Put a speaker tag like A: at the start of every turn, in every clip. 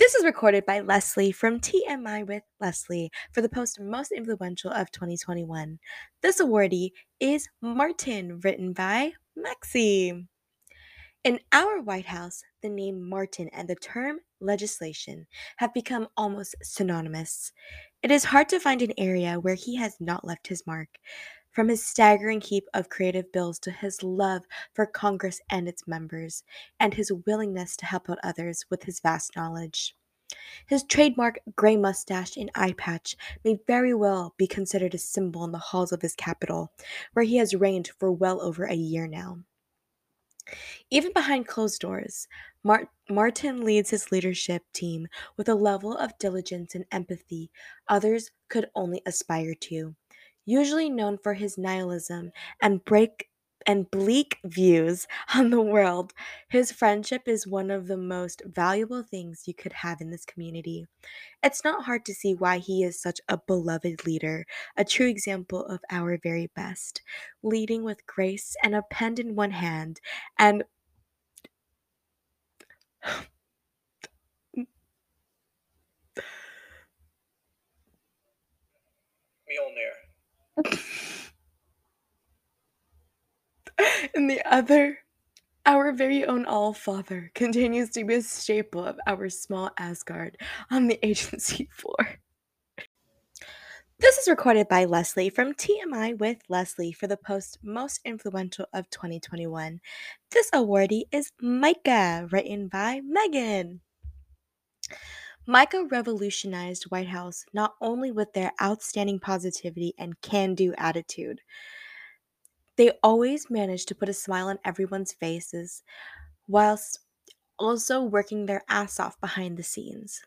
A: This is recorded by Leslie from TMI with Leslie for the post Most Influential of 2021. This awardee is Martin, written by Maxie. In our White House, the name Martin and the term legislation have become almost synonymous. It is hard to find an area where he has not left his mark. From his staggering heap of creative bills to his love for Congress and its members, and his willingness to help out others with his vast knowledge. His trademark gray mustache and eye patch may very well be considered a symbol in the halls of his capital, where he has reigned for well over a year now. Even behind closed doors, Mar- Martin leads his leadership team with a level of diligence and empathy others could only aspire to. Usually known for his nihilism and break and bleak views on the world, his friendship is one of the most valuable things you could have in this community. It's not hard to see why he is such a beloved leader, a true example of our very best, leading with grace and a pen in one hand and and the other, our very own All Father, continues to be a staple of our small Asgard on the agency floor. This is recorded by Leslie from TMI with Leslie for the post Most Influential of 2021. This awardee is Micah, written by Megan. Micah revolutionized White House not only with their outstanding positivity and can do attitude, they always managed to put a smile on everyone's faces whilst also working their ass off behind the scenes.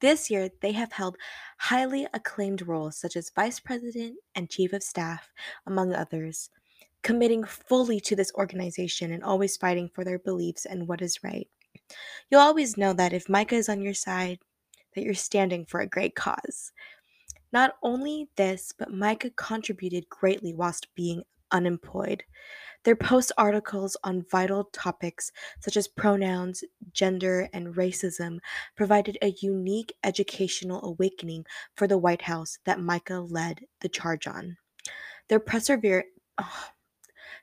A: This year, they have held highly acclaimed roles such as Vice President and Chief of Staff, among others, committing fully to this organization and always fighting for their beliefs and what is right. You'll always know that if Micah is on your side, that you're standing for a great cause. Not only this, but Micah contributed greatly whilst being unemployed. Their post articles on vital topics such as pronouns, gender, and racism provided a unique educational awakening for the White House that Micah led the charge on. Their persever- oh,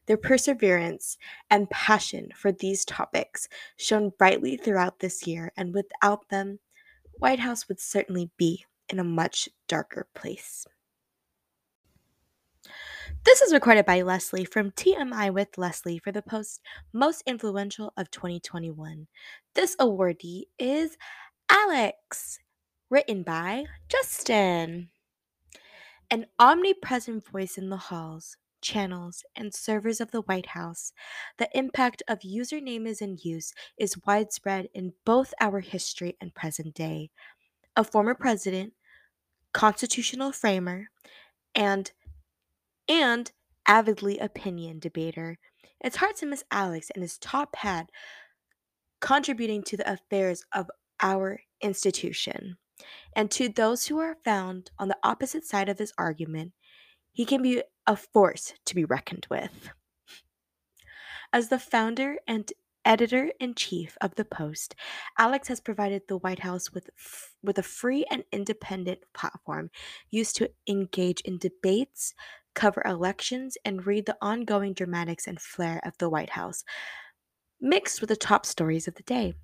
A: their perseverance and passion for these topics shone brightly throughout this year, and without them, White House would certainly be in a much darker place. This is recorded by Leslie from TMI with Leslie for the post Most Influential of 2021. This awardee is Alex, written by Justin. An omnipresent voice in the halls, channels, and servers of the White House, the impact of username is in use is widespread in both our history and present day. A former president, constitutional framer, and and avidly opinion debater. It's hard to miss Alex and his top hat contributing to the affairs of our institution. And to those who are found on the opposite side of this argument, he can be a force to be reckoned with. As the founder and editor in chief of the Post, Alex has provided the White House with, f- with a free and independent platform used to engage in debates, cover elections, and read the ongoing dramatics and flair of the White House, mixed with the top stories of the day.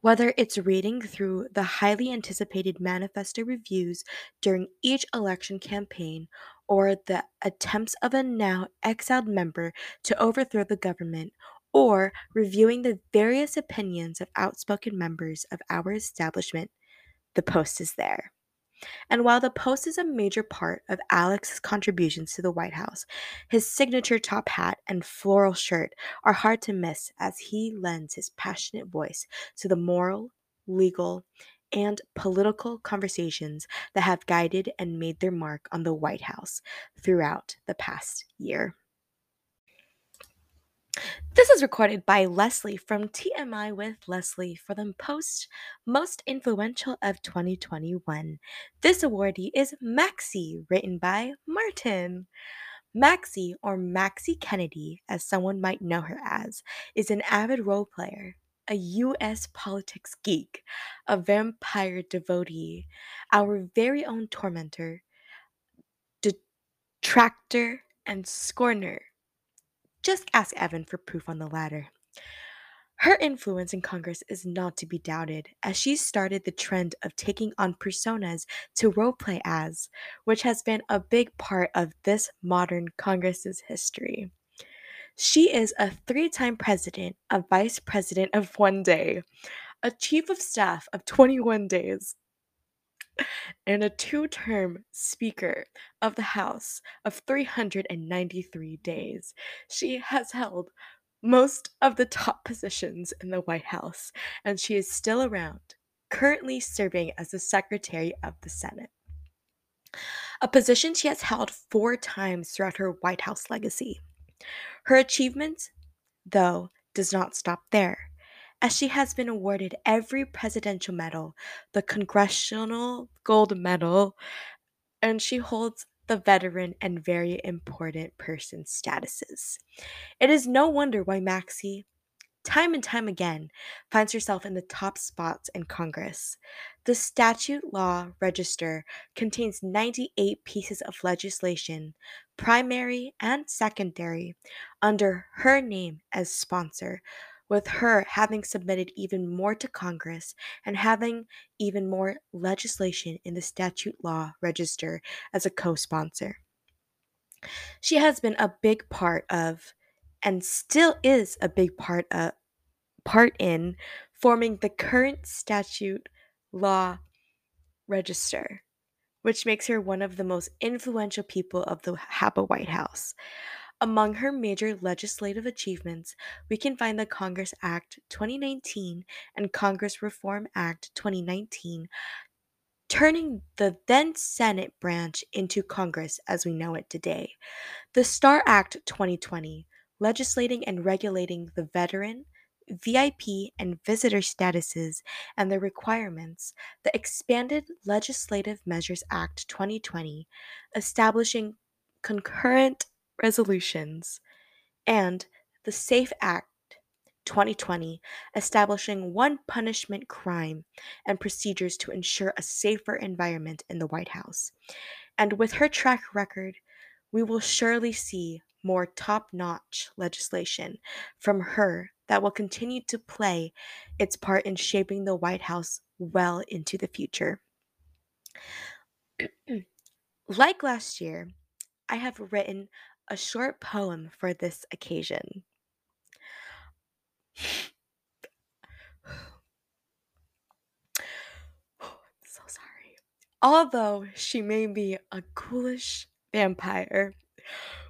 A: Whether it's reading through the highly anticipated manifesto reviews during each election campaign or the attempts of a now exiled member to overthrow the government or reviewing the various opinions of outspoken members of our establishment, the Post is there. And while the Post is a major part of Alex's contributions to the White House, his signature top hat and floral shirt are hard to miss as he lends his passionate voice to the moral, legal, and political conversations that have guided and made their mark on the White House throughout the past year. This is recorded by Leslie from TMI with Leslie for the Post Most Influential of 2021. This awardee is Maxie, written by Martin. Maxie, or Maxie Kennedy, as someone might know her as, is an avid role player, a U.S. politics geek, a vampire devotee, our very own tormentor, detractor, and scorner. Just ask Evan for proof on the latter. Her influence in Congress is not to be doubted, as she started the trend of taking on personas to roleplay as, which has been a big part of this modern Congress's history. She is a three time president, a vice president of one day, a chief of staff of 21 days, and a two term Speaker of the House of 393 days. She has held most of the top positions in the White House, and she is still around, currently serving as the Secretary of the Senate. A position she has held four times throughout her White House legacy. Her achievement, though, does not stop there, as she has been awarded every presidential medal, the Congressional Gold Medal, and she holds the veteran and very important person statuses. It is no wonder why Maxie, time and time again, finds herself in the top spots in Congress. The statute law register contains 98 pieces of legislation, primary and secondary, under her name as sponsor, with her having submitted even more to Congress and having even more legislation in the statute law register as a co sponsor. She has been a big part of, and still is a big part of, part in forming the current statute law register, which makes her one of the most influential people of the HAPA White House. Among her major legislative achievements, we can find the Congress Act 2019 and Congress Reform Act 2019, turning the then Senate branch into Congress as we know it today. The STAR Act 2020, legislating and regulating the veteran, VIP, and visitor statuses and their requirements, the expanded Legislative Measures Act 2020, establishing concurrent resolutions, and the SAFE Act 2020, establishing one punishment crime and procedures to ensure a safer environment in the White House. And with her track record, we will surely see more top notch legislation from her that will continue to play its part in shaping the White House well into the future. like last year, I have written a short poem for this occasion. so sorry. Although she may be a ghoulish vampire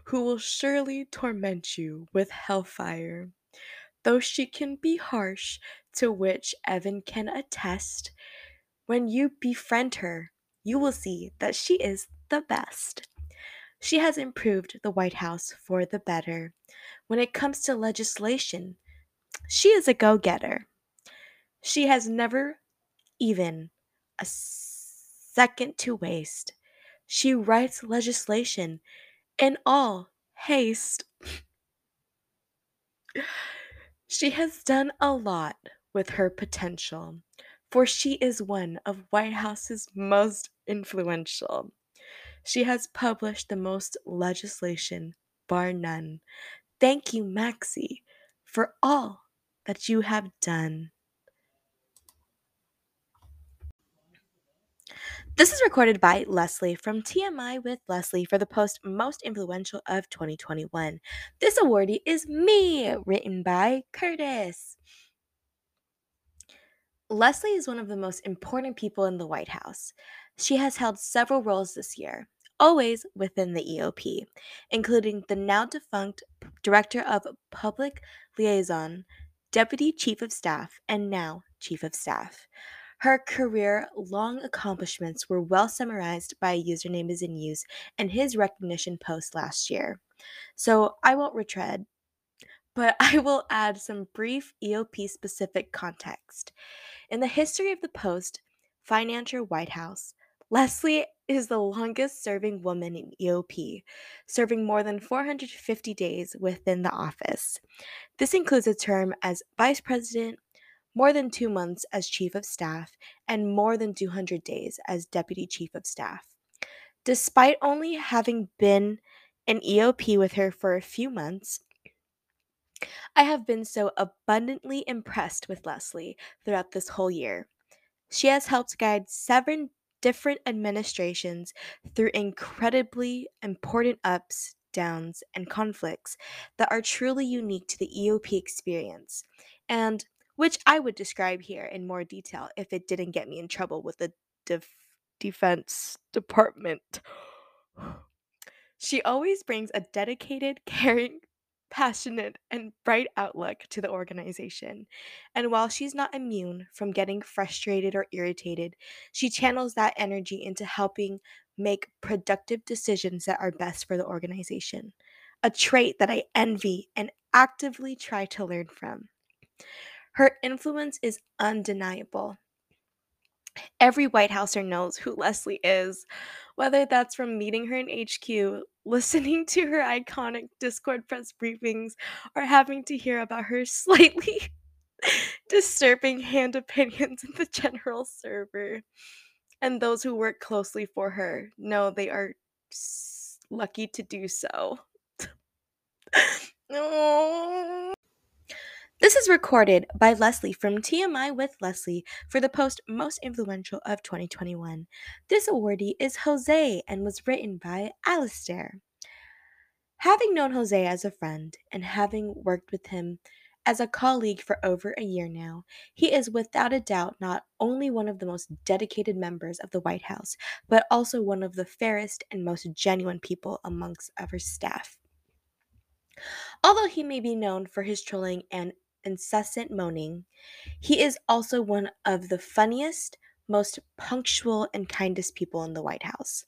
A: who will surely torment you with hellfire, though she can be harsh, to which Evan can attest, when you befriend her, you will see that she is the best. She has improved the White House for the better. When it comes to legislation, she is a go getter. She has never even a second to waste. She writes legislation in all haste. she has done a lot with her potential, for she is one of White House's most influential. She has published the most legislation, bar none. Thank you, Maxie, for all that you have done. This is recorded by Leslie from TMI with Leslie for the post Most Influential of 2021. This awardee is me, written by Curtis. Leslie is one of the most important people in the White House. She has held several roles this year always within the EOP, including the now defunct Director of Public Liaison, Deputy Chief of Staff, and now Chief of Staff. Her career long accomplishments were well summarized by a username is in use in his recognition post last year. So I won't retread, but I will add some brief EOP specific context. In the history of the post, Financial White House, Leslie is the longest serving woman in EOP, serving more than 450 days within the office. This includes a term as Vice President, more than two months as Chief of Staff, and more than 200 days as Deputy Chief of Staff. Despite only having been an EOP with her for a few months, I have been so abundantly impressed with Leslie throughout this whole year. She has helped guide seven different administrations through incredibly important ups, downs, and conflicts that are truly unique to the EOP experience, and which I would describe here in more detail if it didn't get me in trouble with the def- Defense Department. She always brings a dedicated, caring, passionate, and bright outlook to the organization. And while she's not immune from getting frustrated or irritated, she channels that energy into helping make productive decisions that are best for the organization. A trait that I envy and actively try to learn from. Her influence is undeniable. Every White Houser knows who Leslie is, whether that's from meeting her in HQ, listening to her iconic Discord press briefings, or having to hear about her slightly disturbing hand opinions in the general server. And those who work closely for her know they are lucky to do so. no. This is recorded by Leslie from TMI with Leslie for the post Most Influential of 2021. This awardee is Jose and was written by Alistair. Having known Jose as a friend and having worked with him as a colleague for over a year now, he is without a doubt not only one of the most dedicated members of the White House, but also one of the fairest and most genuine people amongst our staff. Although he may be known for his trolling and incessant moaning, he is also one of the funniest, most punctual, and kindest people in the White House.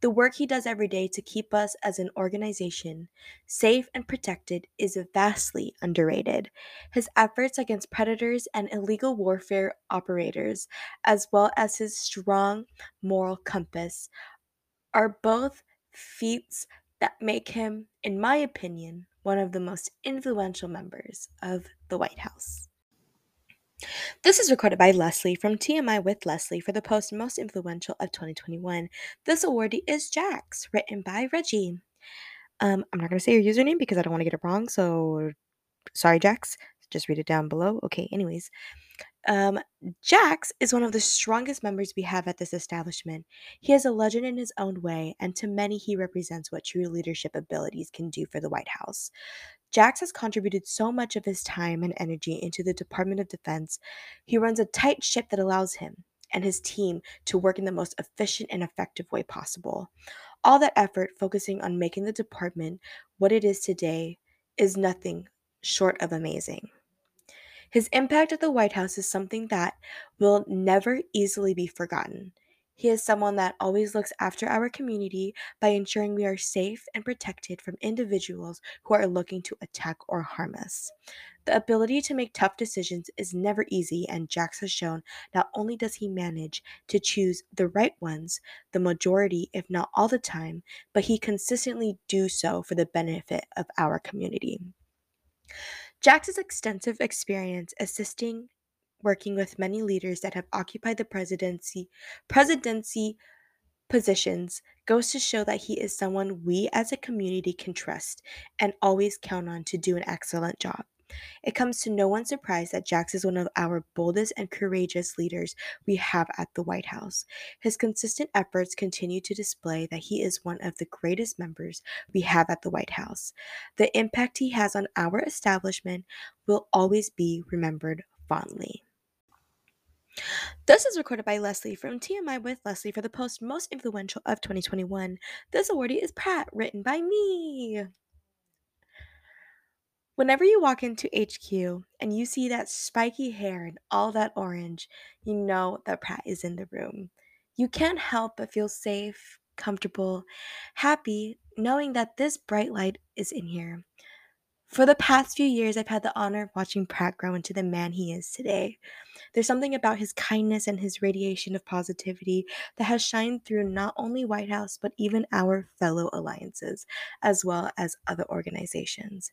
A: The work he does every day to keep us as an organization safe and protected is vastly underrated. His efforts against predators and illegal warfare operators, as well as his strong moral compass, are both feats that make him, in my opinion, one of the most influential members of the White House. This is recorded by Leslie from TMI with Leslie for the post Most Influential of 2021. This awardee is Jax, written by Reggie. Um, I'm not going to say your username because I don't want to get it wrong, so sorry, Jax. Just read it down below. Okay, anyways. Um, Jax is one of the strongest members we have at this establishment. He is a legend in his own way, and to many, he represents what true leadership abilities can do for the White House. Jax has contributed so much of his time and energy into the Department of Defense. He runs a tight ship that allows him and his team to work in the most efficient and effective way possible. All that effort focusing on making the department what it is today is nothing short of amazing. His impact at the White House is something that will never easily be forgotten. He is someone that always looks after our community by ensuring we are safe and protected from individuals who are looking to attack or harm us. The ability to make tough decisions is never easy, and Jax has shown not only does he manage to choose the right ones the majority, if not all the time, but he consistently do so for the benefit of our community. Jax's extensive experience assisting working with many leaders that have occupied the presidency presidency positions goes to show that he is someone we as a community can trust and always count on to do an excellent job. It comes to no one's surprise that Jax is one of our boldest and courageous leaders we have at the White House. His consistent efforts continue to display that he is one of the greatest members we have at the White House. The impact he has on our establishment will always be remembered fondly. This is recorded by Leslie from TMI with Leslie for the post Most Influential of 2021. This awardee is Pratt, written by me. Whenever you walk into HQ and you see that spiky hair and all that orange, you know that Pratt is in the room. You can't help but feel safe, comfortable, happy, knowing that this bright light is in here. For the past few years, I've had the honor of watching Pratt grow into the man he is today. There's something about his kindness and his radiation of positivity that has shined through not only White House, but even our fellow alliances, as well as other organizations.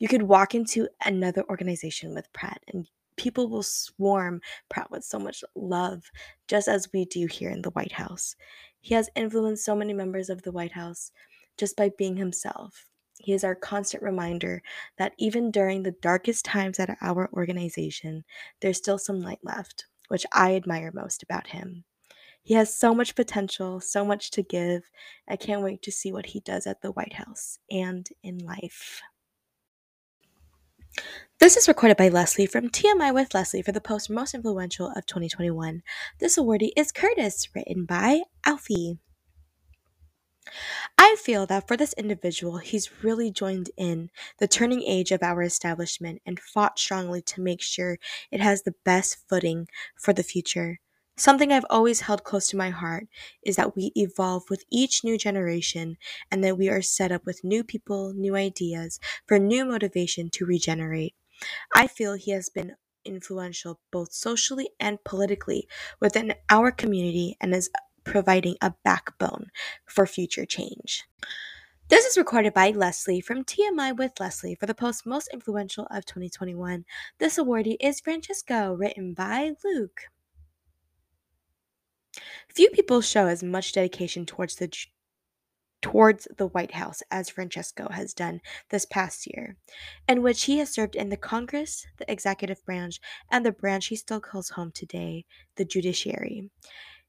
A: You could walk into another organization with Pratt and people will swarm Pratt with so much love, just as we do here in the White House. He has influenced so many members of the White House just by being himself. He is our constant reminder that even during the darkest times at our organization, there's still some light left, which I admire most about him. He has so much potential, so much to give. I can't wait to see what he does at the White House and in life. This is recorded by Leslie from TMI with Leslie for the post Most Influential of 2021. This awardee is Curtis, written by Alfie. I feel that for this individual, he's really joined in the turning age of our establishment and fought strongly to make sure it has the best footing for the future. Something I've always held close to my heart is that we evolve with each new generation and that we are set up with new people, new ideas, for new motivation to regenerate. I feel he has been influential both socially and politically within our community and is providing a backbone for future change. This is recorded by Leslie from TMI with Leslie for the post Most Influential of 2021. This awardee is Francesco, written by Luke. Few people show as much dedication towards the towards the White House as Francesco has done this past year, in which he has served in the Congress, the executive branch, and the branch he still calls home today, the judiciary.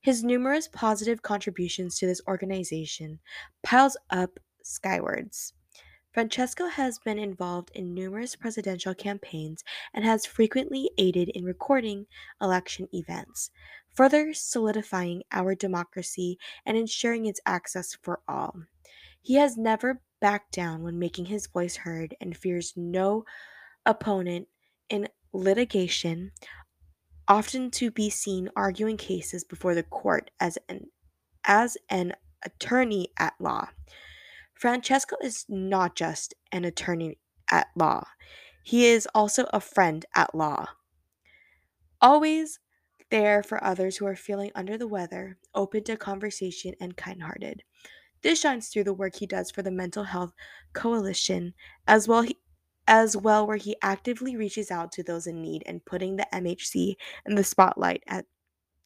A: His numerous positive contributions to this organization piles up skywards. Francesco has been involved in numerous presidential campaigns and has frequently aided in recording election events, further solidifying our democracy and ensuring its access for all. He has never backed down when making his voice heard and fears no opponent in litigation, often to be seen arguing cases before the court as an as an attorney at law. Francesco is not just an attorney at law, he is also a friend at law. Always there for others who are feeling under the weather, open to conversation, and kind hearted. This shines through the work he does for the Mental Health Coalition, as well as well where he actively reaches out to those in need and putting the MHC in the spotlight at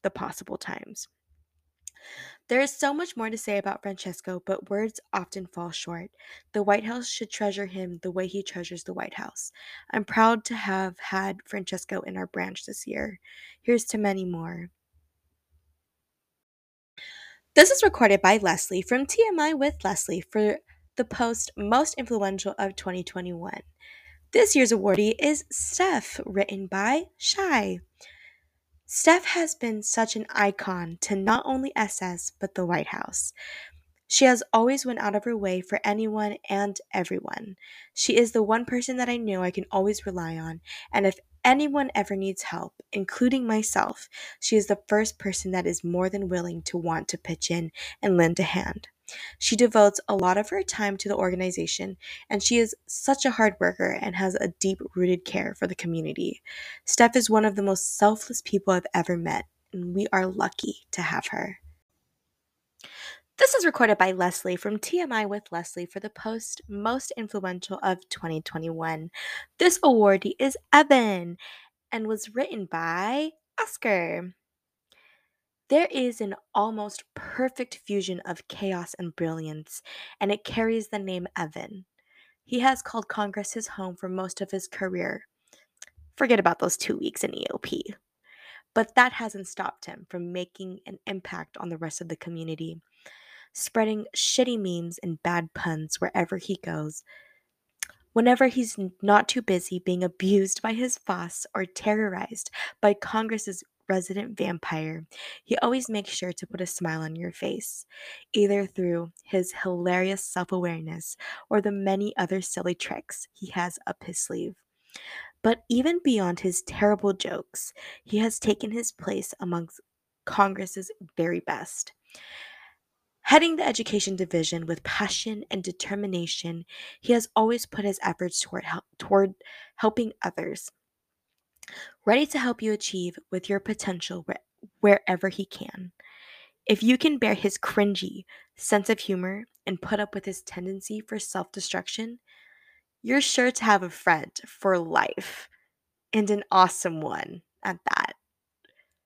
A: the possible times. There is so much more to say about Francesco, but words often fall short. The White House should treasure him the way he treasures the White House. I'm proud to have had Francesco in our branch this year. Here's to many more. This is recorded by Leslie from TMI with Leslie for the post Most Influential of 2021. This year's awardee is Steph, written by Shy. Steph has been such an icon to not only SS but the White House. She has always went out of her way for anyone and everyone. She is the one person that I know I can always rely on, and if anyone ever needs help, including myself, she is the first person that is more than willing to want to pitch in and lend a hand. She devotes a lot of her time to the organization, and she is such a hard worker and has a deep rooted care for the community. Steph is one of the most selfless people I've ever met, and we are lucky to have her. This is recorded by Leslie from TMI with Leslie for the post Most Influential of 2021. This awardee is Evan and was written by Oscar. There is an almost perfect fusion of chaos and brilliance, and it carries the name Evan. He has called Congress his home for most of his career. Forget about those two weeks in EOP. But that hasn't stopped him from making an impact on the rest of the community, spreading shitty memes and bad puns wherever he goes. Whenever he's not too busy being abused by his boss or terrorized by Congress's resident vampire, he always makes sure to put a smile on your face, either through his hilarious self awareness or the many other silly tricks he has up his sleeve. But even beyond his terrible jokes, he has taken his place amongst Congress's very best. Heading the education division with passion and determination, he has always put his efforts toward, help, toward helping others ready to help you achieve with your potential wherever he can. If you can bear his cringy sense of humor and put up with his tendency for self destruction, you're sure to have a friend for life and an awesome one at that.